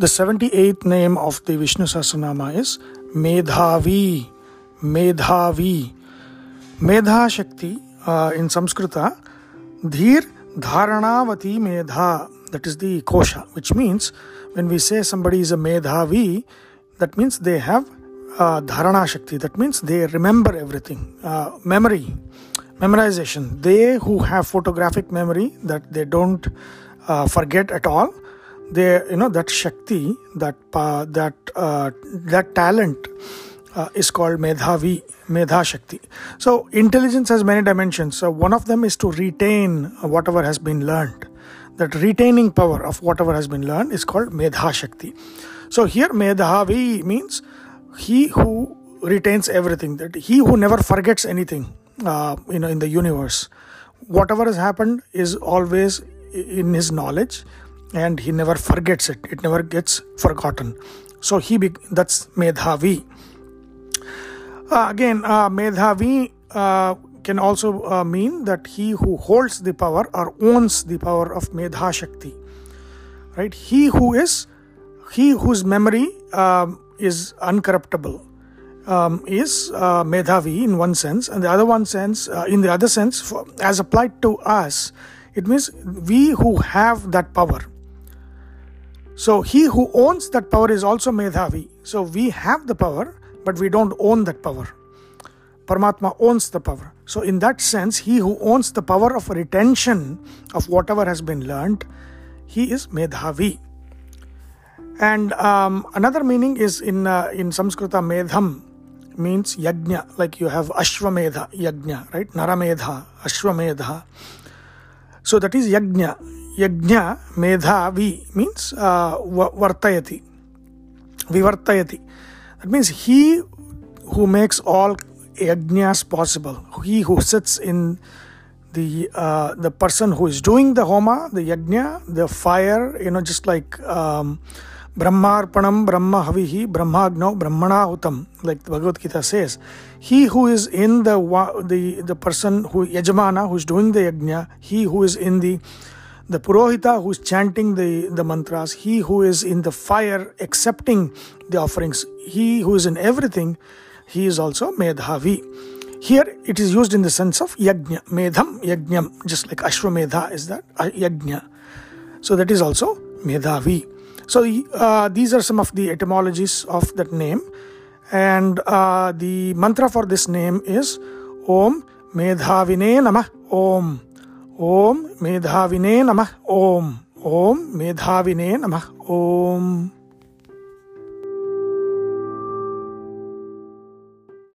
The 78th name of the Vishnu Sahasranama is Medhavi. Medhavi. Medha Shakti uh, in Samskrita, Dhir Dharanavati Medha. That is the kosha, which means when we say somebody is a Medhavi, that means they have uh, Dharana Shakti. That means they remember everything. Uh, memory, memorization. They who have photographic memory, that they don't uh, forget at all they you know that shakti that uh, that uh, that talent uh, is called medhavi medha shakti. So intelligence has many dimensions. So one of them is to retain whatever has been learned. That retaining power of whatever has been learned is called medha shakti. So here medhavi means he who retains everything that he who never forgets anything uh, you know in the universe. Whatever has happened is always in his knowledge and he never forgets it. It never gets forgotten. So he be, that's medhavi. Uh, again uh, medhavi uh, can also uh, mean that he who holds the power or owns the power of medha shakti right? He who is he whose memory um, is uncorruptible um, is uh, medhavi in one sense and the other one sense uh, in the other sense for, as applied to us it means we who have that power so he who owns that power is also Medhavi. So we have the power, but we don't own that power. Paramatma owns the power. So in that sense, he who owns the power of retention of whatever has been learned, he is Medhavi. And um, another meaning is in uh, in Samskrita, Medham means yajna, like you have Ashwamedha, yajna, right? Naramedha, Ashwamedha. So that is yajna yajna medhavi means uh, vartayati vivartayati that means he who makes all yajnas possible he who sits in the uh, the person who is doing the homa the yajna the fire you know just like um, brahmarpanam brahma havihi brahmagno brahmanahutam like the bhagavad gita says he who is in the the the person who yajamana who is doing the yajna he who is in the the Purohita who is chanting the, the mantras, he who is in the fire accepting the offerings, he who is in everything, he is also Medhavi. Here it is used in the sense of Yajna, Medham, Yajnam, just like Ashwamedha is that uh, Yajna. So that is also Medhavi. So uh, these are some of the etymologies of that name. And uh, the mantra for this name is Om Medhavine Namah Om. ඕම් මේධාවිනේ නමහ ඕම් ඕම් මේධාවිනේ නමහ ඕම්